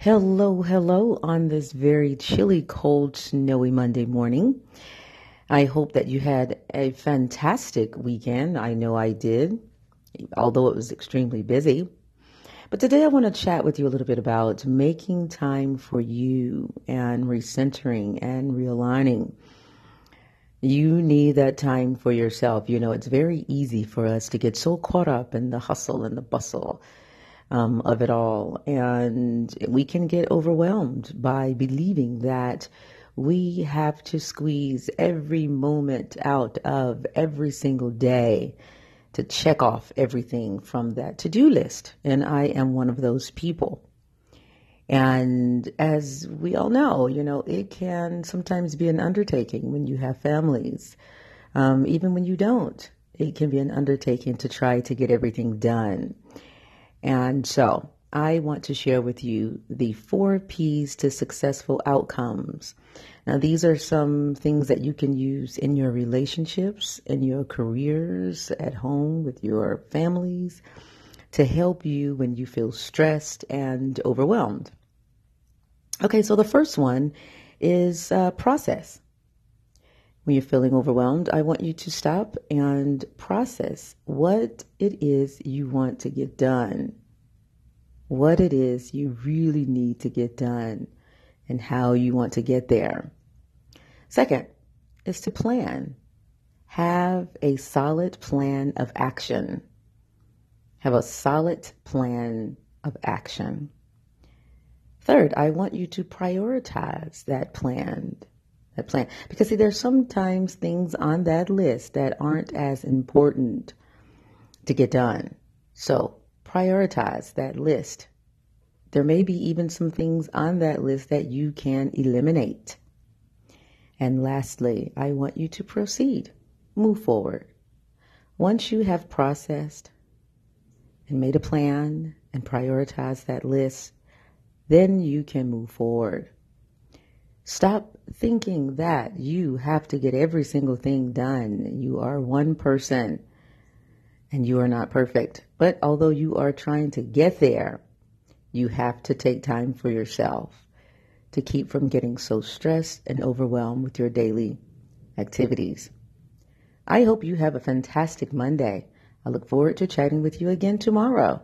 Hello, hello on this very chilly, cold, snowy Monday morning. I hope that you had a fantastic weekend. I know I did, although it was extremely busy. But today I want to chat with you a little bit about making time for you and recentering and realigning. You need that time for yourself. You know, it's very easy for us to get so caught up in the hustle and the bustle um, of it all. And we can get overwhelmed by believing that we have to squeeze every moment out of every single day to check off everything from that to do list. And I am one of those people. And as we all know, you know, it can sometimes be an undertaking when you have families. Um, even when you don't, it can be an undertaking to try to get everything done. And so I want to share with you the four P's to successful outcomes. Now, these are some things that you can use in your relationships, in your careers, at home, with your families, to help you when you feel stressed and overwhelmed. Okay, so the first one is uh, process. When you're feeling overwhelmed, I want you to stop and process what it is you want to get done, what it is you really need to get done, and how you want to get there. Second is to plan. Have a solid plan of action. Have a solid plan of action. Third, I want you to prioritize that plan that plan. Because see, there's sometimes things on that list that aren't as important to get done. So prioritize that list. There may be even some things on that list that you can eliminate. And lastly, I want you to proceed, move forward. Once you have processed and made a plan and prioritized that list, then you can move forward. Stop thinking that you have to get every single thing done. You are one person and you are not perfect. But although you are trying to get there, you have to take time for yourself to keep from getting so stressed and overwhelmed with your daily activities. I hope you have a fantastic Monday. I look forward to chatting with you again tomorrow.